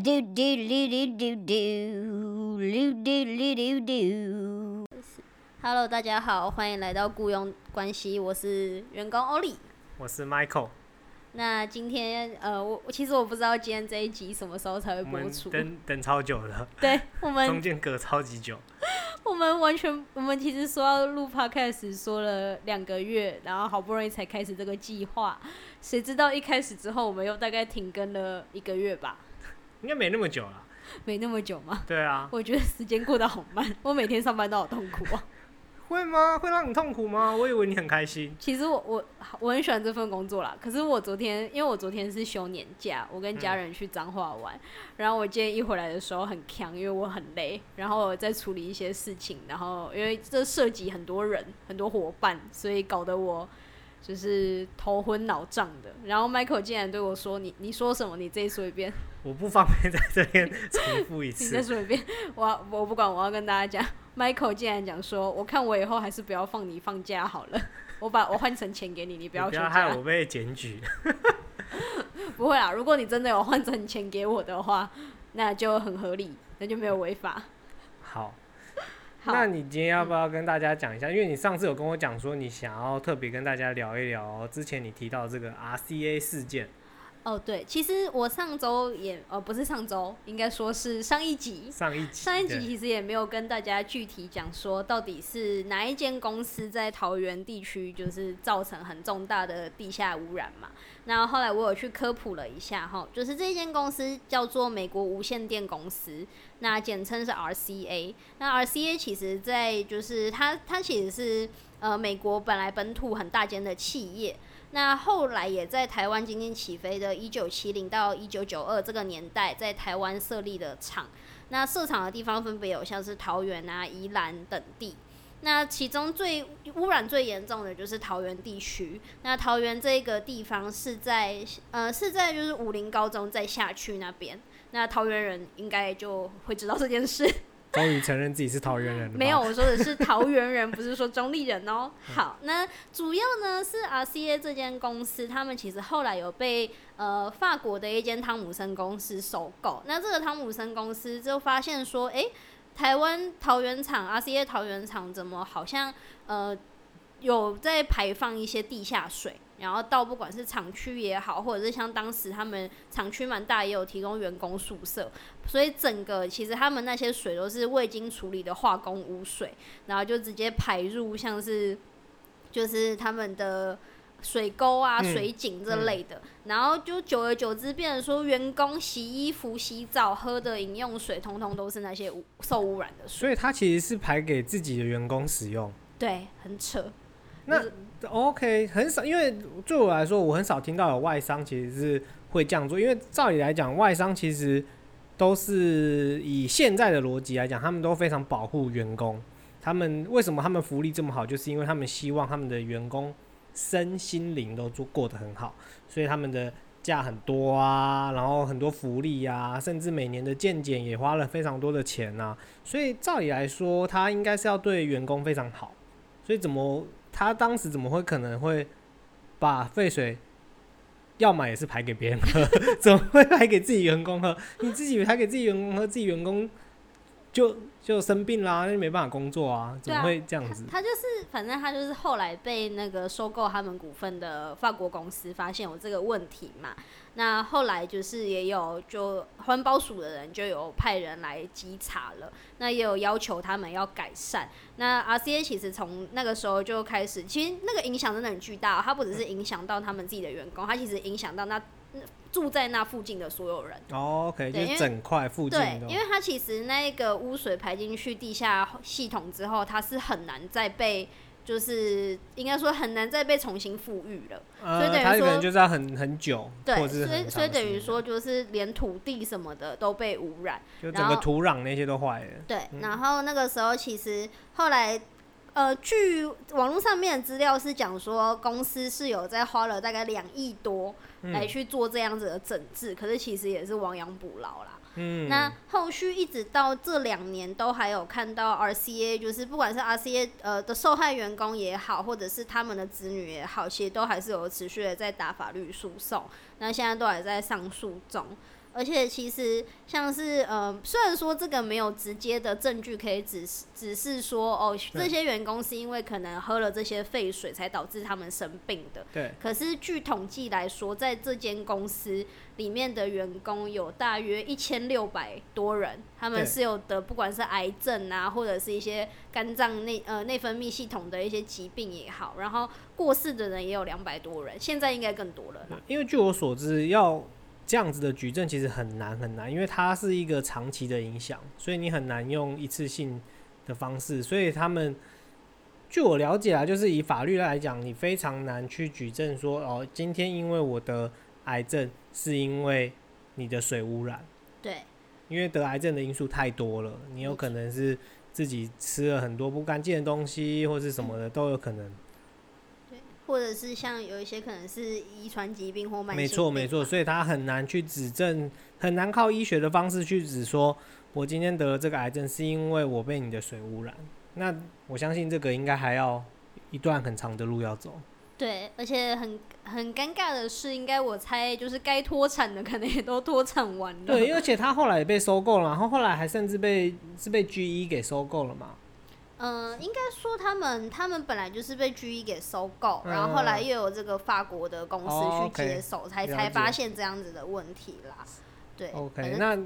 啊嘟嘟噜噜嘟嘟，噜嘟噜噜嘟。Hello，大家好，欢迎来到雇佣关系，我是员工欧丽。我是 Michael，那今天呃，我我其实我不知道今天这一集什么时候才会我们播出。等等超久了，对我们中们，间隔超级久。我们完全，我们其实说要录 podcast 说了两个月，然后好不容易才开始这个计划，谁知道一开始之后，我们又大概停更了一个月吧，应该没那么久了。没那么久吗？对啊，我觉得时间过得好慢，我每天上班都好痛苦哦。会吗？会让你痛苦吗？我以为你很开心。其实我我我很喜欢这份工作啦，可是我昨天因为我昨天是休年假，我跟家人去彰化玩，然后我今天一回来的时候很强，因为我很累，然后我在处理一些事情，然后因为这涉及很多人很多伙伴，所以搞得我就是头昏脑胀的。然后 Michael 竟然对我说：“你你说什么？你自己说一遍，我不方便在这边重复一次你再。说一遍。我要我不管，我要跟大家讲，Michael 竟然讲说，我看我以后还是不要放你放假好了，我把我换成钱给你，你不要休假。要害我被检举。不会啦，如果你真的有换成钱给我的话，那就很合理，那就没有违法。好，那你今天要不要跟大家讲一下？因为你上次有跟我讲说，你想要特别跟大家聊一聊之前你提到这个 RCA 事件。哦对，其实我上周也呃不是上周，应该说是上一集。上一集，上一集其实也没有跟大家具体讲说，到底是哪一间公司在桃园地区就是造成很重大的地下污染嘛。那后来我有去科普了一下哈，就是这间公司叫做美国无线电公司，那简称是 RCA。那 RCA 其实在就是它它其实是呃美国本来本土很大间的企业。那后来也在台湾今天起飞的1970到1992这个年代，在台湾设立的厂。那设厂的地方分别有像是桃园啊、宜兰等地。那其中最污染最严重的就是桃园地区。那桃园这个地方是在呃是在就是武林高中在下区那边。那桃园人应该就会知道这件事。终于承认自己是桃园人了。没有，，我说的是桃园人，不是说中立人哦。好，那主要呢是 RCA 这间公司，他们其实后来有被呃法国的一间汤姆森公司收购。那这个汤姆森公司就发现说，诶，台湾桃园厂 RCA 桃园厂怎么好像呃有在排放一些地下水，然后到不管是厂区也好，或者是像当时他们厂区蛮大，也有提供员工宿舍，所以整个其实他们那些水都是未经处理的化工污水，然后就直接排入像是就是他们的水沟啊、嗯水井这类的，然后就久而久之变成说，员工洗衣服、洗澡喝的饮用水，通通都是那些污受污染的水，所以他其实是排给自己的员工使用。对，很扯。那就是 OK，很少，因为对我来说，我很少听到有外商其实是会这样做。因为照理来讲，外商其实都是以现在的逻辑来讲，他们都非常保护员工。他们为什么他们福利这么好，就是因为他们希望他们的员工身心灵都做过得很好，所以他们的假很多啊，然后很多福利啊，甚至每年的健检也花了非常多的钱啊。所以照理来说，他应该是要对员工非常好。所以怎么他当时怎么会可能会把废水，要么也是排给别人喝，怎么会排给自己员工喝？你自己排给自己员工喝，自己员工就就生病啦，那就没办法工作啊，怎么会这样子？他就是，反正他就是后来被那个收购他们股份的法国公司发现有这个问题嘛。那后来就是也有就环保署的人就有派人来稽查了，那也有要求他们要改善。那 RCA 其实从那个时候就开始，其实那个影响真的很巨大哦、它不只是影响到他们自己的员工，它其实影响到那住在那附近的所有人。哦，OK，就是整块附近对，因为它其实那个污水排进去地下系统之后，它是很难再被，就是应该说很难再被重新复育了。所以呃，等于说就是要很很久，对，所以所以等于说就是连土地什么的都被污染。就整个土壤那些都坏了。对，然后那个时候其实后来。呃，据网络上面的资料是讲说，公司是有在花了大概两亿多来嗯去做这样子的整治，可是其实也是亡羊补牢啦。嗯，那后续一直到这两年都还有看到 RCA，就是不管是 RCA 呃的受害员工也好，或者是他们的子女也好，其实都还是有持续的在打法律诉讼。那现在都还在上诉中。而且其实像是呃，虽然说这个没有直接的证据可以指示，只是说哦，这些员工是因为可能喝了这些废水才导致他们生病的。对。可是据统计来说，在这间公司里面的员工有大约一千六百多人，他们是有的不管是癌症啊，或者是一些肝脏内呃内分泌系统的一些疾病也好，然后过世的人也有两百多人，现在应该更多了。因为据我所知，要这样子的举证其实很难很难，因为它是一个长期的影响，所以你很难用一次性的方式。所以他们，据我了解啊，就是以法律来讲，你非常难去举证说，哦，今天因为我的癌症是因为你的水污染。对。因为得癌症的因素太多了，你有可能是自己吃了很多不干净的东西，或是什么的都有可能。或者是像有一些可能是遗传疾病或慢性没错没错，所以他很难去指证，很难靠医学的方式去指说，我今天得了这个癌症是因为我被你的水污染。那我相信这个应该还要一段很长的路要走。对，而且很很尴尬的是，应该我猜就是该脱产的可能也都脱产完了。对，而且他后来也被收购了，然后后来还甚至被是被 GE 给收购了嘛。嗯，应该说他们他们本来就是被 GE 给收购，然后后来又有这个法国的公司去接手，才才发现这样子的问题啦。对，OK，那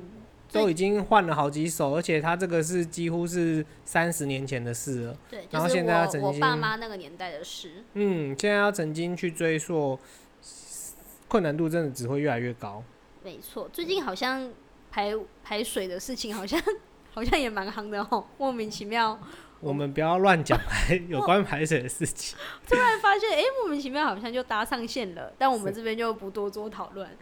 都已经换了好几手，而且他这个是几乎是三十年前的事了。对，然后现在要我爸妈那个年代的事。嗯，现在要曾经去追溯，困难度真的只会越来越高。没错，最近好像排排水的事情好像 好像也蛮夯的哦，莫名其妙。我们不要乱讲排 有关排水的事情。突然发现，哎，莫名其妙好像就搭上线了，但我们这边就不多做讨论。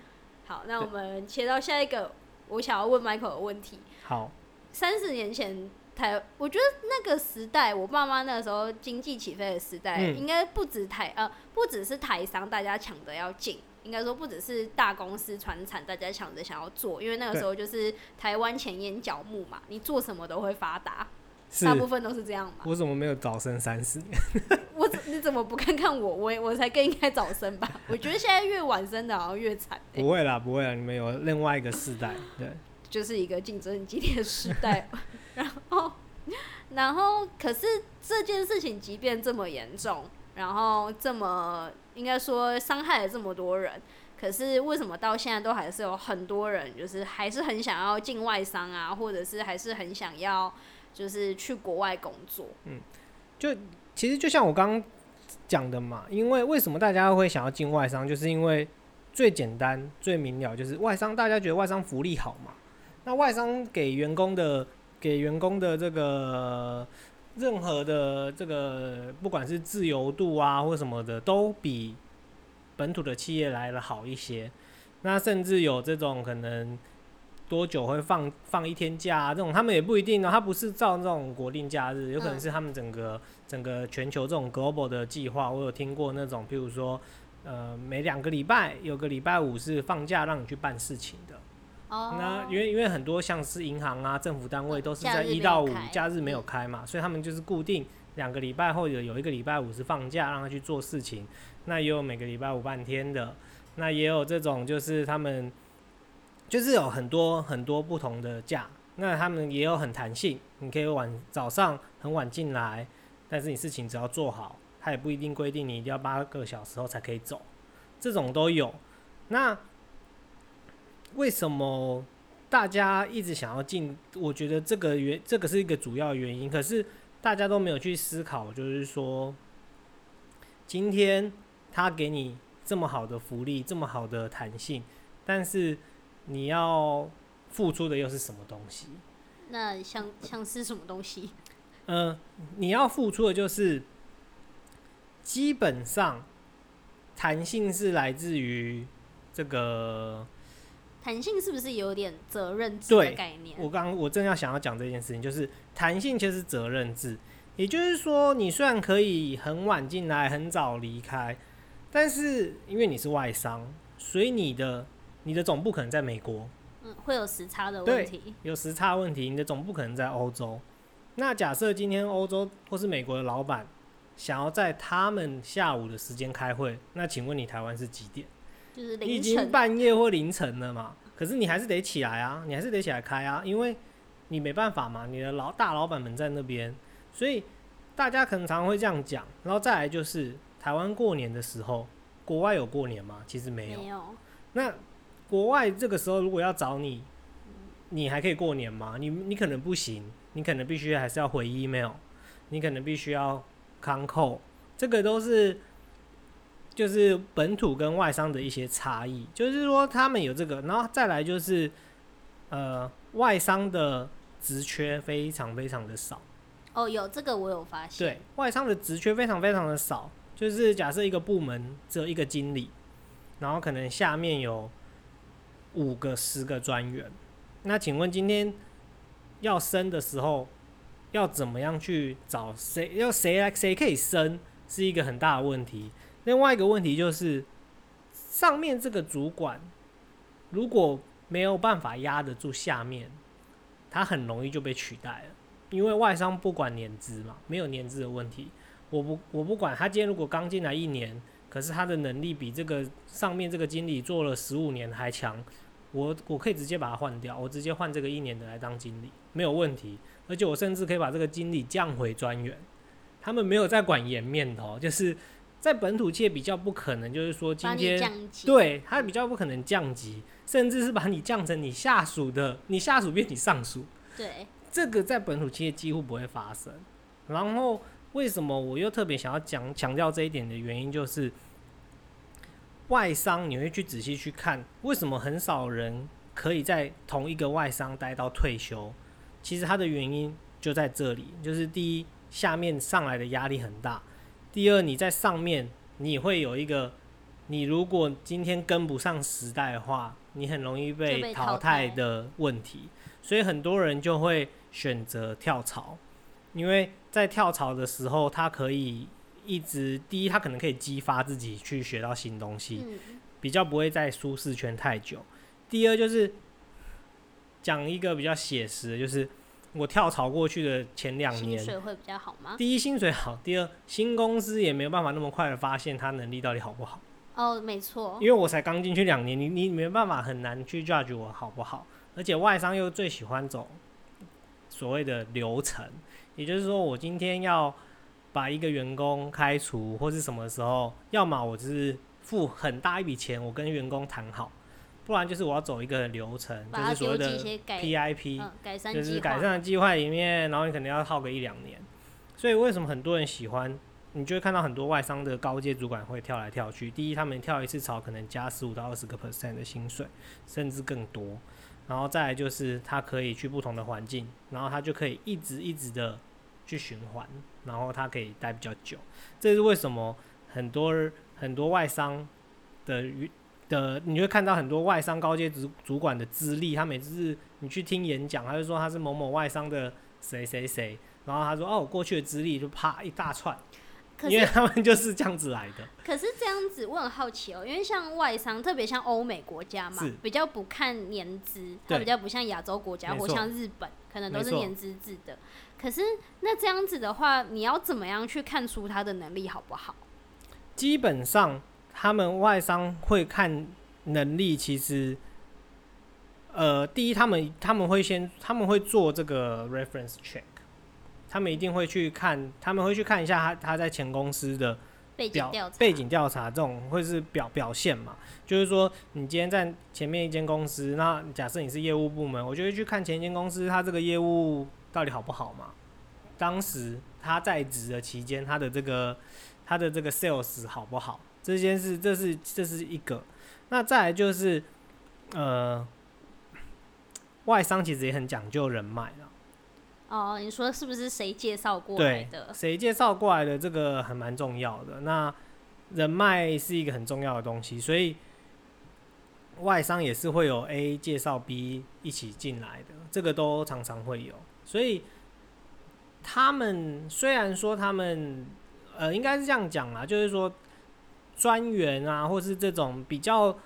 好，那我们切到下一个，我想要问 Michael 的问题。好，三十年前台，我觉得那个时代，我爸妈那个时候经济起飞的时代，应该不止台呃，不只是台商大家抢着要进，应该说不只是大公司传产大家抢着想要做，因为那个时候就是台湾前沿角木嘛，你做什么都会发达。大部分都是这样嘛？我怎么没有早生三十年？我你怎么不看看我？我我才更应该早生吧？我觉得现在越晚生的好像越惨。不会啦，不会啦，你们有另外一个世代，对，就是一个竞争很激烈的时代。然后，然后，可是这件事情即便这么严重，然后这么应该说伤害了这么多人，可是为什么到现在都还是有很多人，就是还是很想要进外商啊，或者是还是很想要。就是去国外工作，嗯，就其实就像我刚刚讲的嘛，因为为什么大家会想要进外商，就是因为最简单、最明了，就是外商大家觉得外商福利好嘛。那外商给员工的、给员工的这个任何的这个，不管是自由度啊或什么的，都比本土的企业来的好一些。那甚至有这种可能。多久会放放一天假？这种他们也不一定呢。他不是照这种国定假日，有可能是他们整个整个全球这种 global 的计划。我有听过那种，譬如说，呃，每两个礼拜有个礼拜五是放假，让你去办事情的。哦。那因为因为很多像是银行啊、政府单位都是在一到五假日没有开嘛，所以他们就是固定两个礼拜或者有一个礼拜五是放假，让他去做事情。那也有每个礼拜五半天的，那也有这种就是他们。就是有很多很多不同的假，那他们也有很弹性，你可以晚早上很晚进来，但是你事情只要做好，他也不一定规定你一定要八个小时后才可以走，这种都有。那为什么大家一直想要进？我觉得这个原这个是一个主要原因，可是大家都没有去思考，就是说，今天他给你这么好的福利，这么好的弹性，但是。你要付出的又是什么东西？那像像是什么东西？嗯，你要付出的就是基本上弹性是来自于这个弹性是不是有点责任制的概念？我刚我正要想要讲这件事情，就是弹性其实是责任制，也就是说，你虽然可以很晚进来，很早离开，但是因为你是外商，所以你的你的总部可能在美国，嗯，会有时差的问题，有时差问题。你的总部可能在欧洲，那假设今天欧洲或是美国的老板想要在他们下午的时间开会，那请问你台湾是几点？就是已经半夜或凌晨了嘛？可是你还是得起来啊，你还是得起来开啊，因为你没办法嘛，你的老大老板们在那边，所以大家可能常常会这样讲。然后再来就是台湾过年的时候，国外有过年吗？其实没有。没有，那国外这个时候如果要找你，你还可以过年吗？你你可能不行，你可能必须还是要回 email，你可能必须要康扣，这个都是就是本土跟外商的一些差异，就是说他们有这个，然后再来就是呃外商的职缺非常非常的少。哦，有这个我有发现。对外商的职缺非常非常的少，就是假设一个部门只有一个经理，然后可能下面有五个、十个专员，那请问今天要升的时候，要怎么样去找谁？要谁来谁可以升，是一个很大的问题。另外一个问题就是，上面这个主管如果没有办法压得住下面，他很容易就被取代了。因为外商不管年资嘛，没有年资的问题。我不我不管他今天如果刚进来一年，可是他的能力比这个上面这个经理做了十五年还强，我我可以直接把它换掉，我直接换这个一年的来当经理，没有问题。而且我甚至可以把这个经理降回专员。他们没有在管颜面的哦，就是在本土界比较不可能，就是说今天。对他比较不可能降级，甚至是把你降成你下属的，你下属变你上属。对，这个在本土企业几乎不会发生。然后为什么我又特别想要讲强调这一点的原因，就是外商你会去仔细去看，为什么很少人可以在同一个外商待到退休？其实它的原因就在这里，就是第一，下面上来的压力很大；第二，你在上面你会有一个，你如果今天跟不上时代的话，你很容易被淘汰的问题。所以很多人就会选择跳槽，因为在跳槽的时候，他可以一直第一，他可能可以激发自己去学到新东西，嗯，比较不会在舒适圈太久。第二就是讲一个比较写实的，就是我跳槽过去的前两薪年，水会比较好吗？第一薪水好，第二新公司也没有办法那么快的发现他能力到底好不好。哦，没错因，为我才刚进去两年，你你没办法很难去 judge 我好不好，而且外商又最喜欢走所谓的流程，也就是说，我今天要把一个员工开除或是什么时候，要么我就是付很大一笔钱，我跟员工谈好，不然就是我要走一个流程，就是所谓的 PIP，、嗯改善就是。改善的计划里面，然后你可能要耗个一两年。所以为什么很多人喜欢？你就会看到很多外商的高阶主管会跳来跳去。第一，他们跳一次槽可能加十五到二十个 percent 的薪水，甚至更多。然后再来就是他可以去不同的环境，然后他就可以一直一直的去循环，然后他可以待比较久。这是为什么很多很多外商的与的，你会看到很多外商高阶主主管的资历，他每次你去听演讲，他就说他是某某外商的谁谁谁，然后他说哦，我过去的资历就啪一大串，因为他们就是这样子来的。可是这样子，我很好奇哦，因为像外商，特别像欧美国家嘛，比较不看年资，它比较不像亚洲国家或像日本，可能都是年资制的。可是那这样子的话，你要怎么样去看出他的能力好不好？基本上他们外商会看能力，其实，呃，第一他们他们会先他们会做这个 reference check，他们一定会去看，他们会去看一下他他在前公司的背景表调查，背景调查这种会是表表现嘛？就是说，你今天在前面一间公司，那假设你是业务部门，我就会去看前一间公司它这个业务到底好不好嘛？当时他在职的期间，他的这个他的这个 sales 好不好？这件事，这是这是一个。那再来就是，呃，外商其实也很讲究人脉啊。哦，你说是不是谁介绍过来的，？谁介绍过来的这个还蛮重要的。那人脉是一个很重要的东西，所以外商也是会有 A 介绍 B 一起进来的，这个都常常会有。所以他们虽然说他们呃，应该是这样讲啦，就是说专员啊，或是这种比较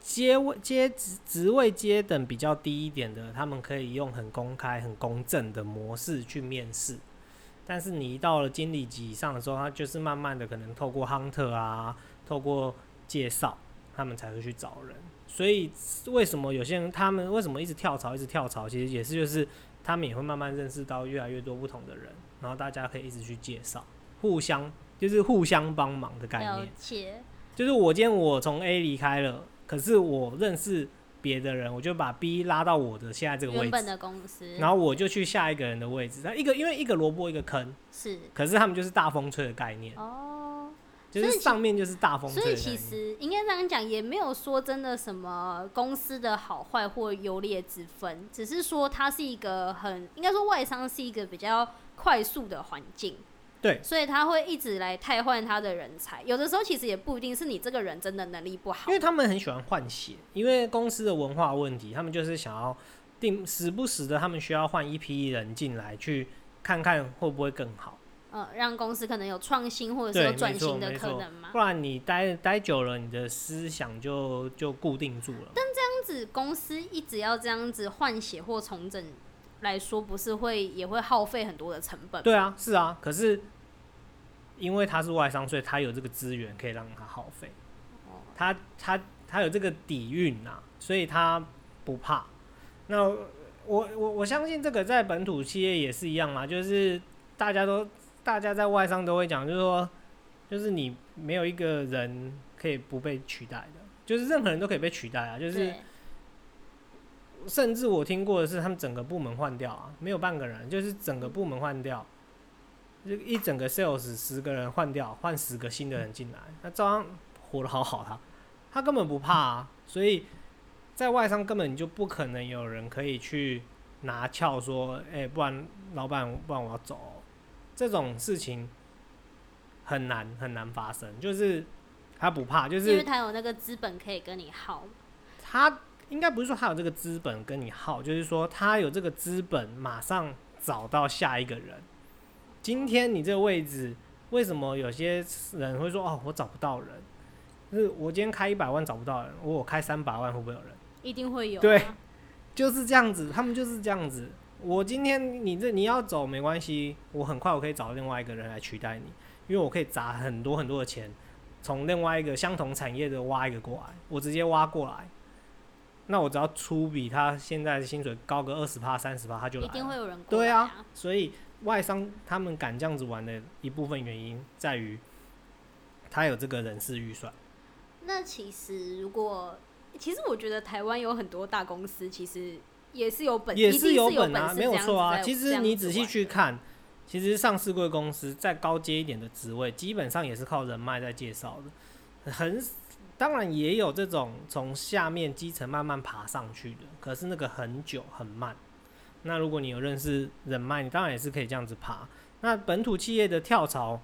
阶位阶职职位阶等比较低一点的，他们可以用很公开、很公正的模式去面试。但是你一到了经理级以上的时候，他就是慢慢的可能透过 hunter 啊，透过介绍，他们才会去找人。所以为什么有些人他们为什么一直跳槽，一直跳槽，其实也是就是他们也会慢慢认识到越来越多不同的人，然后大家可以一直去介绍，互相就是互相帮忙的概了念。解，就是我今天我从 A 离开了，可是我认识别的人，我就把 B 拉到我的现在这个位置，原本的公司，然后我就去下一个人的位置。那一个因为一个萝卜一个坑，是。可是他们就是大风吹的概念，哦，就是上面就是大风吹所以。其实应该这样讲，也没有说真的什么公司的好坏或优劣之分，只是说它是一个很应该说外商是一个比较快速的环境。对所以他会一直来汰换他的人才，有的时候其实也不一定是你这个人真的能力不好因，为他们很喜欢换血，因为公司的文化问题，他们就是想要定时不时的，他们需要换一批人进来，去看看会不会更好。呃，让公司可能有创新或者是有转型的可能嘛。不然你待待久了，你的思想就就固定住了。但这样子公司一直要这样子换血或重整来说，不是会也会耗费很多的成本？对啊，是啊，可是因为他是外商，所以他有这个资源可以让他耗费，哦他他他有这个底蕴呐，所以他不怕。那我我我相信这个在本土企业也是一样嘛，就是大家都大家在外商都会讲，就是说，就是你没有一个人可以不被取代的，就是任何人都可以被取代啊，就是甚至我听过的是，他们整个部门换掉啊，没有半个人，就是整个部门换掉，就一整个 sales 十个人换掉，换十个新的人进来，那照样活得好好他，他根本不怕啊，所以在外商根本就不可能有人可以去拿翘说，哎、不然老板，不然我要走。哦、这种事情很难很难发生，就是他不怕，就是因为他有那个资本可以跟你耗。他应该不是说他有这个资本跟你耗，就是说他有这个资本马上找到下一个人。今天你这个位置，为什么有些人会说哦，我找不到人？就是我今天开一百万找不到人，我开三百万会不会有人？一定会有、啊。对就是这样子，他们就是这样子。我今天你这你要走没关系，我很快我可以找另外一个人来取代你，因为我可以砸很多很多的钱，从另外一个相同产业的挖一个过来，我直接挖过来，那我只要出比他现在的薪水高个二十趴三十趴，他就来一定。会有人过来啊。所以外商他们敢这样子玩的一部分原因在于，他有这个人事预算。那其实如果，其实我觉得台湾有很多大公司，其实也是有本，也是有本啊，事没有错啊。其实你仔细去看，其实上市贵公司再高阶一点的职位，基本上也是靠人脉在介绍的，很当然也有这种从下面基层慢慢爬上去的，可是那个很久很慢。那如果你有认识人脉，你当然也是可以这样子爬。那本土企业的跳槽，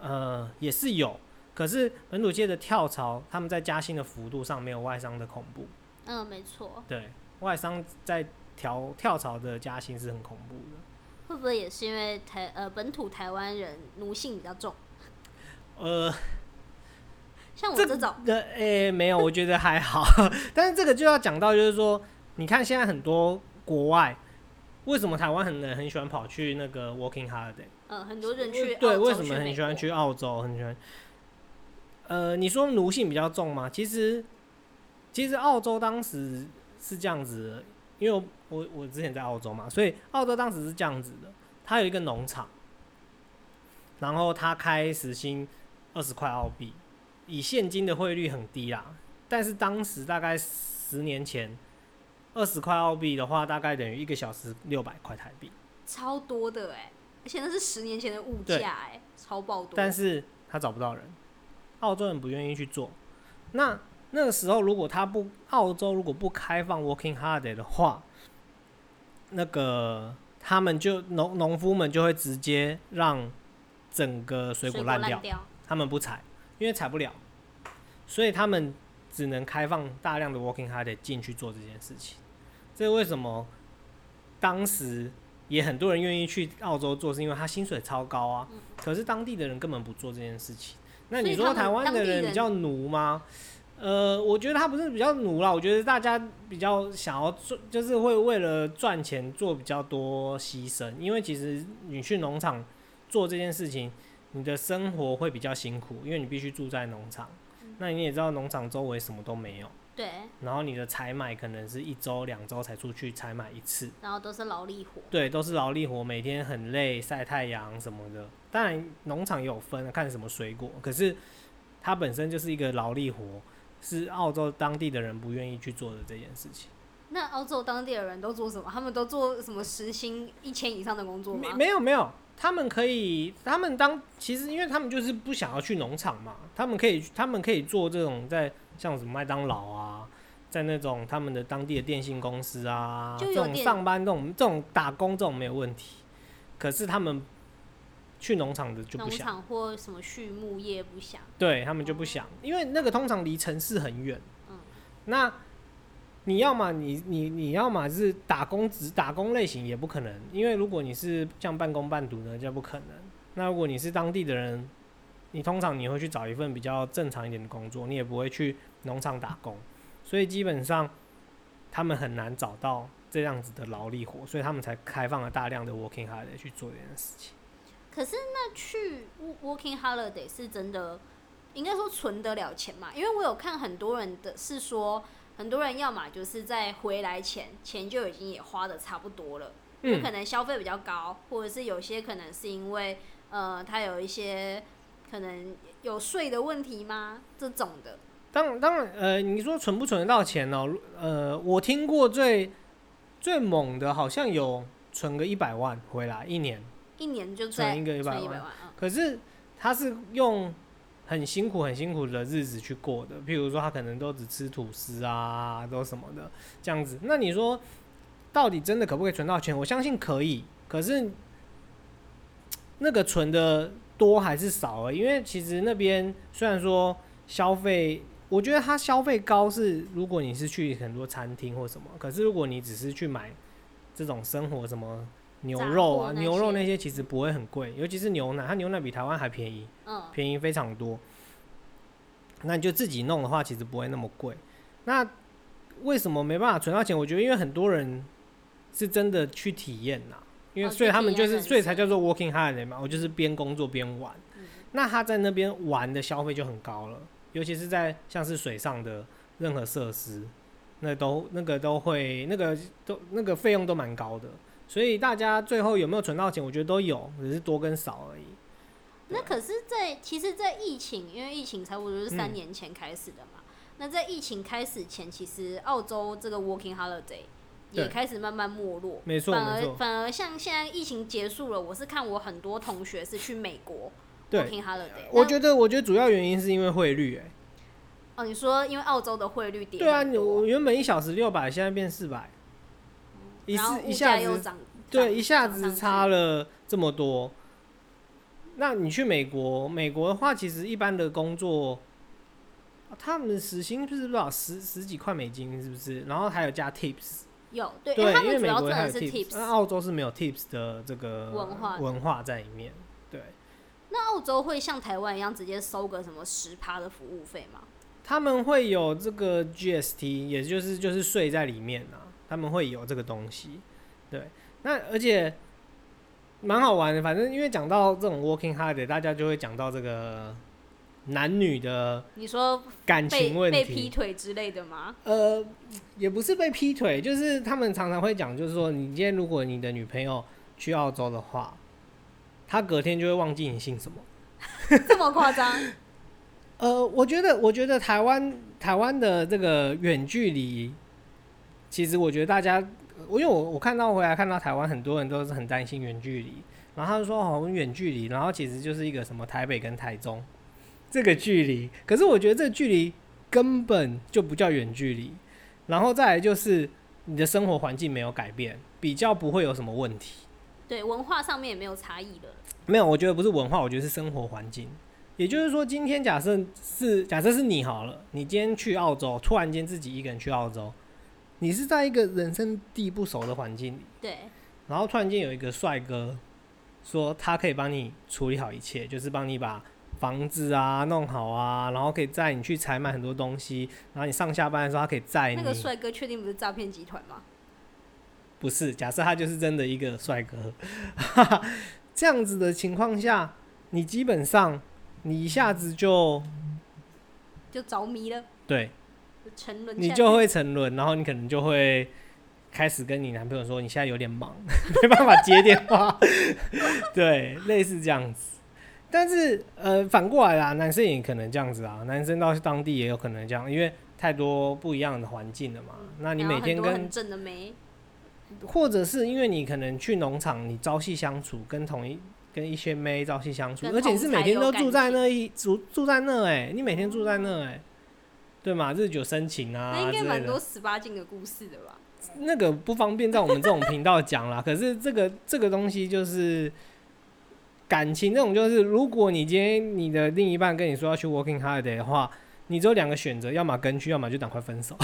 呃，也是有，可是本土企业的跳槽，他们在加薪的幅度上没有外商的恐怖。嗯，没错。对外商在调跳槽的加薪是很恐怖的。会不会也是因为台呃本土台湾人奴性比较重？呃，像我这这种，的诶、没有，我觉得还好。但是这个就要讲到，就是说，你看现在很多国外，为什么台湾很人很喜欢跑去那个 working holiday？呃，很多人去对，澳洲为什么很喜欢去澳洲？很喜欢。呃，你说奴性比较重吗？其实，其实澳洲当时是这样子的，因为我我我之前在澳洲嘛，所以澳洲当时是这样子的，它有一个农场，然后他开时薪二十块澳币，以现金的汇率很低啦，但是当时大概十年前，二十块澳币的话，大概等于一个小时六百块台币。超多的哎、而且那是十年前的物价哎、超爆多。但是他找不到人，澳洲人不愿意去做。那那个时候，如果他不澳洲如果不开放 working holiday 的话，那个他们就农农夫们就会直接让整个水水果烂掉，掉，他们不采，因为采不了，所以他们只能开放大量的 working holiday 进去做这件事情。这为什么当时也很多人愿意去澳洲做，是因为他薪水超高啊。可是当地的人根本不做这件事情。那你说台湾的人比较奴吗？呃，我觉得他不是比较努啦，我觉得大家比较想要赚，就是会为了赚钱做比较多牺牲。因为其实你去农场做这件事情，你的生活会比较辛苦，因为你必须住在农场。那你也知道，农场周围什么都没有，对，然后你的采买可能是一周两周才出去采买一次，然后都是劳力活。对，都是劳力活，每天很累，晒太阳什么的。当然农场有分，看什么水果，可是它本身就是一个劳力活，是澳洲当地的人不愿意去做的这件事情。那澳洲当地的人都做什么？他们都做什么时薪一千以上的工作吗？没没有没有，他们可以，他们当其实因为他们就是不想要去农场嘛，他们可以他们可以做这种在像什么麦当劳啊，在那种他们的当地的电信公司啊，这种上班这种这种打工这种没有问题，可是他们去农场的就不农想，场或什么畜牧业不想。对他们就不想，因为那个通常离城市很远，嗯那。你要么你你你要么是打工只打工类型也不可能，因为如果你是像半工半读呢，就不可能。那如果你是当地的人，你通常你会去找一份比较正常一点的工作，你也不会去农场打工，所以基本上他们很难找到这样子的劳力活，所以他们才开放了大量的 working holiday 去做这件事情。可是那去 wo- working holiday 是真的，应该说存得了钱嘛？因为我有看很多人的是说，很多人要么就是在回来前钱就已经也花的差不多了，有嗯可能消费比较高，或者是有些可能是因为呃他有一些可能有税的问题吗？这种的，当当然，呃，你说存不存得到钱呢、呃，我听过最最猛的，好像有存个一百万回来一年，一年就存一个100万存一百万，嗯，可是他是用很辛苦、很辛苦的日子去过的，譬如说他可能都只吃吐司啊，都什么的这样子。那你说到底真的可不可以存到钱？我相信可以，可是那个存的多还是少而已因为其实那边虽然说消费。我觉得它消费高是，如果你是去很多餐厅或什么，可是如果你只是去买这种生活什么牛肉啊、牛肉那些其实不会很贵，尤其是牛奶，它牛奶比台湾还便宜，嗯，便宜非常多。那你就自己弄的话，其实不会那么贵。那为什么没办法存到钱？我觉得因为很多人是真的去体验呐，因为哦所以他们就是，所以才叫做 working holiday 嘛。我就是边工作边玩。嗯那他在那边玩的消费就很高了，尤其是在像是水上的任何设施，那都那个都会那个都那个费用都蛮高的。所以大家最后有没有存到钱？我觉得都有，只是多跟少而已。那可是在，其实，在疫情，因为疫情差不多是三嗯年前开始的嘛。那在疫情开始前，其实澳洲这个 working holiday 也开始慢慢没落。没错反没错，而反而像现在疫情结束了，我是看我很多同学是去美国 working holiday。我觉得我觉得主要原因是因为汇率，哎，哦，你说因为澳洲的汇率跌对啊，你我原本一小时六百，现在变四百，一次一下子对，一下子差了这么多。那你去美国，美国的话，其实一般的工作，啊他们的时薪是多少？十十几块美金，是不是？然后还有加 tips。有对，对，因为美们主要真国还有的是 tips，那。澳洲是没有 tips 的这个文化文化在里面。对，那澳洲会像台湾一样直接收个什么十趴的服务费吗？他们会有这个 GST，也就是就是税在里面啊，他们会有这个东西。对，那而且蛮好玩的，反正因为讲到这种 working holiday，大家就会讲到这个男女的你说感情问题被劈。腿之类的吗？呃，也不是被劈腿，就是他们常常会讲，就是说，你今天如果你的女朋友去澳洲的话，她隔天就会忘记你姓什么。这么夸张？呃，我觉得，我觉得台湾台湾的这个远距离，其实我觉得大家，我因为我我看到回来看到台湾很多人都是很担心远距离，然后他就说哦，我们远距离，然后其实就是一个什么台北跟台中这个距离，可是我觉得这个距离根本就不叫远距离，然后再来就是你的生活环境没有改变，比较不会有什么问题。对，文化上面也没有差异的。没有，我觉得不是文化，我觉得是生活环境。也就是说，今天假设是假设是你好了，你今天去澳洲，突然间自己一个人去澳洲，你是在一个人生地不熟的环境里，对，然后突然间有一个帅哥说他可以帮你处理好一切，就是帮你把房子啊弄好啊，然后可以载你去采买很多东西，然后你上下班的时候他可以载你。那个帅哥确定不是诈骗集团吗？不是，假设他就是真的一个帅哥，这样子的情况下，你基本上你一下子就就着迷了。对，沉沦，你就会沉沦，然后你可能就会开始跟你男朋友说，你现在有点忙，没办法接电话，对，类似这样子。但是呃，反过来啦，男生也可能这样子啊，男生到当地也有可能这样，因为太多不一样的环境了嘛。那你每天跟正的没，或者是因为你可能去农场，你朝夕相处，跟同一跟一些妹朝夕相处，而且是每天都住在那一住住在那哎，你每天住在那哎，对嘛？日久生情啊，那应该蛮多十八禁的故事的吧？那个不方便在我们这种频道讲啦。可是这个这个东西就是。感情这种就是，如果你今天你的另一半跟你说要去 working holiday 的话，你只有两个选择，要么跟去，要么就赶快分手。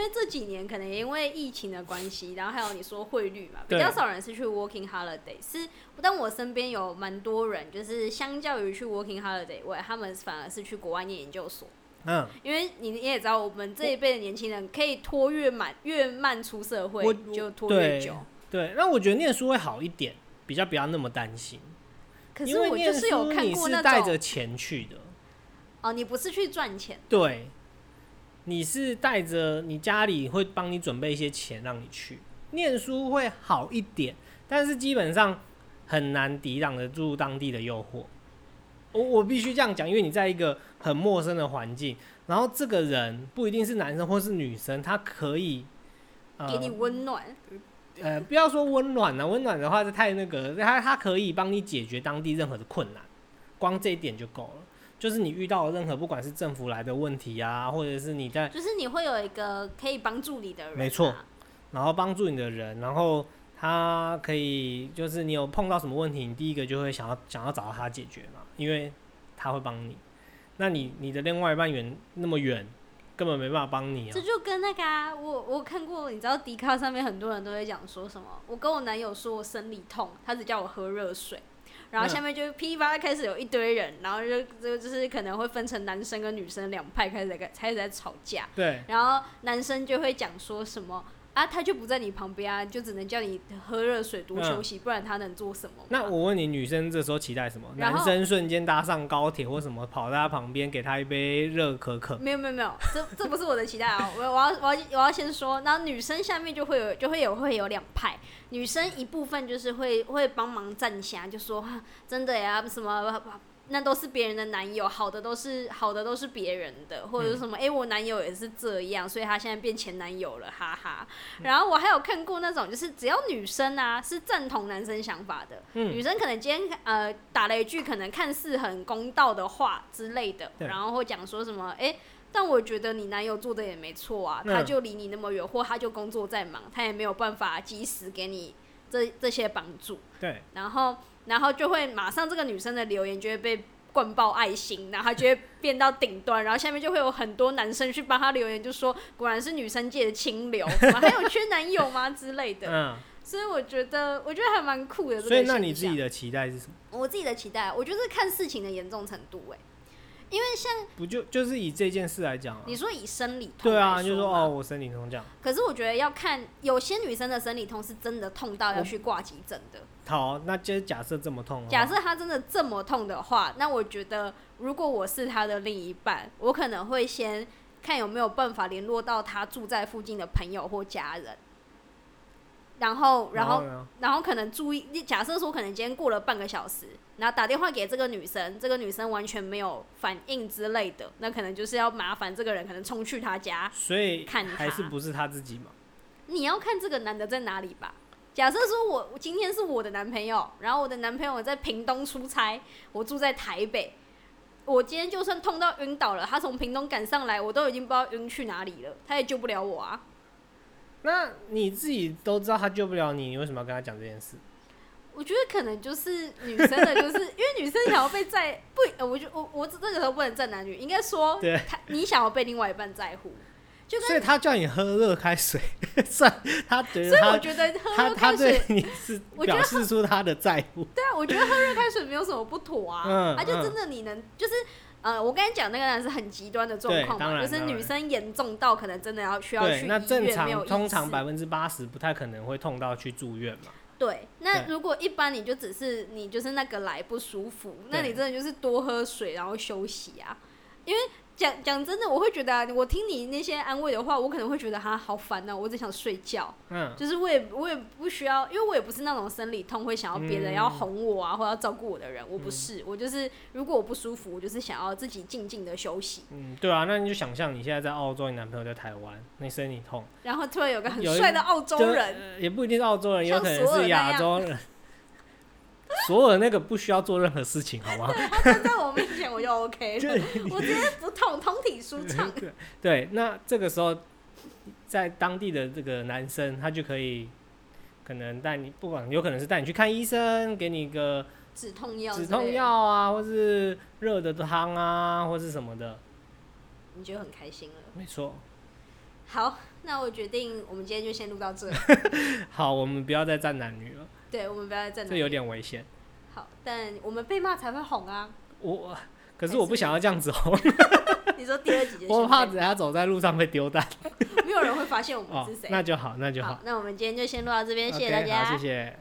因为这几年可能因为疫情的关系，然后还有你说汇率嘛，比较少人是去 working holiday。是，但我身边有蛮多人，就是相较于去 working holiday，我他们反而是去国外念研究所。嗯，因为你你也知道，我们这一辈的年轻人可以拖越慢越慢出社会，就拖越久。对，那我觉得念书会好一点。比较不要那么担心，可是我就是有看过那种带着钱去的。哦，你不是去赚钱？对，你是带着你家里会帮你准备一些钱让你去念书会好一点，但是基本上很难抵挡得住当地的诱惑。我我必须这样讲，因为你在一个很陌生的环境，然后这个人不一定是男生或是女生，他可以给你温暖。呃，不要说温暖了，温暖的话是太那个，他他可以帮你解决当地任何的困难，光这一点就够了。就是你遇到任何不管是政府来的问题啊，或者是你在，就是你会有一个可以帮助你的人，没错。然后帮助你的人，然后他可以就是你有碰到什么问题，你第一个就会想要想要找到他解决嘛，因为他会帮你。那你你的另外一半远那么远。根本没办法帮你啊！这就跟那个啊，我我看过，你知道迪卡上面很多人都会讲说什么？我跟我男友说我生理痛，他只叫我喝热水，然后下面就噼里啪啦开始有一堆人，然后就就就是可能会分成男生跟女生两派开始在开始在吵架。对，然后男生就会讲说什么？啊，他就不在你旁边啊，就只能叫你喝热水多休息，不然他能做什么？那我问你，女生这时候期待什么？男生瞬间搭上高铁或什么，跑到他旁边给他一杯热可可？没有没有没有，这这不是我的期待啊！我我要我要我要先说，然后女生下面就会有就会有会有两派，女生一部分就是会会帮忙站下，就说真的呀，什么。那都是别人的男友，好的都是好的都是别人的，或者是什么？哎，我男友也是这样，所以他现在变前男友了，哈哈。然后我还有看过那种，就是只要女生啊是赞同男生想法的，女生可能今天呃打了一句可能看似很公道的话之类的，然后会讲说什么？哎，但我觉得你男友做的也没错啊，他就离你那么远，或他就工作在忙，他也没有办法及时给你这这些帮助。对，然后。然后就会马上这个女生的留言就会被灌爆爱心，然后她就会变到顶端，然后下面就会有很多男生去帮她留言，就说果然是女生界的清流，还有缺男友吗之类的。嗯，所以我觉得我觉得还蛮酷的。所以那你自己的期待是什么？我自己的期待，我觉得看事情的严重程度，哎。因为像不就就是以这件事来讲，你说以生理痛，对啊，就说哦，我生理痛这样。可是我觉得要看有些女生的生理痛是真的痛到要去挂急诊的。好，那就假设这么痛，假设她真的这么痛的话，那我觉得如果我是她的另一半，我可能会先看有没有办法联络到她住在附近的朋友或家人。然后，然后，然后可能注意，假设说可能今天过了半个小时，然后打电话给这个女生，这个女生完全没有反应之类的，那可能就是要麻烦这个人可能冲去他家，所以看还是不是他自己嘛？你要看这个男的在哪里吧。假设说我今天是我的男朋友，然后我的男朋友在屏东出差，我住在台北，我今天就算痛到晕倒了，他从屏东赶上来，我都已经不知道晕去哪里了，他也救不了我啊。那你自己都知道他救不了你，你为什么要跟他讲这件事？我觉得可能就是女生的，就是因为女生想要被在不，我就我我这个时候不能站男女，应该说，对，你想要被另外一半在乎，就所以他叫你喝热开水，算他觉得，所以 我觉得喝热开水你是表示出他的在乎。对啊，我觉得喝热开水没有什么不妥啊，嗯，他就真的你能就是。呃，我跟你讲，那个人是很极端的状况嘛，就是女生严重到可能真的要需要去医院，通常百分之八十不太可能会痛到去住院嘛。对，那如果一般你就只是你就是那个来不舒服，那你真的就是多喝水然后休息啊，因为讲讲真的，我会觉得、啊，我听你那些安慰的话，我可能会觉得哈好烦啊、我只想睡觉。嗯，就是我也我也不需要，因为我也不是那种生理痛会想要别人要哄我啊，或者要照顾我的人，我不是，我就是如果我不舒服，我就是想要自己静静的休息。嗯，对啊，那你就想象你现在在澳洲，你男朋友在台湾，你生理痛，然后突然有个很帅的澳洲人，呃也不一定是澳洲人，有可能是亚洲人。索尔那个不需要做任何事情，好吗？他站在我面前我就 OK 了，我直接不痛，通体舒畅。对，那这个时候，在当地的这个男生，他就可以可能带你，不管有可能是带你去看医生，给你一个止痛药，止痛，药啊，或是热的汤啊，或是什么的。你就很开心了。没错。好，那我决定我们今天就先录到这里。好，我们不要再站男女了，对，我们不要再站那这有边点危险。好，但我们被骂才会红啊。我可是我不想要这样子哦，你说第二集 我怕先等下走在路上被丢蛋。被 没有人会发现我们哦是谁。，那就好，那就好。好，那我们今天就先录到这边，谢谢大家，好，谢谢。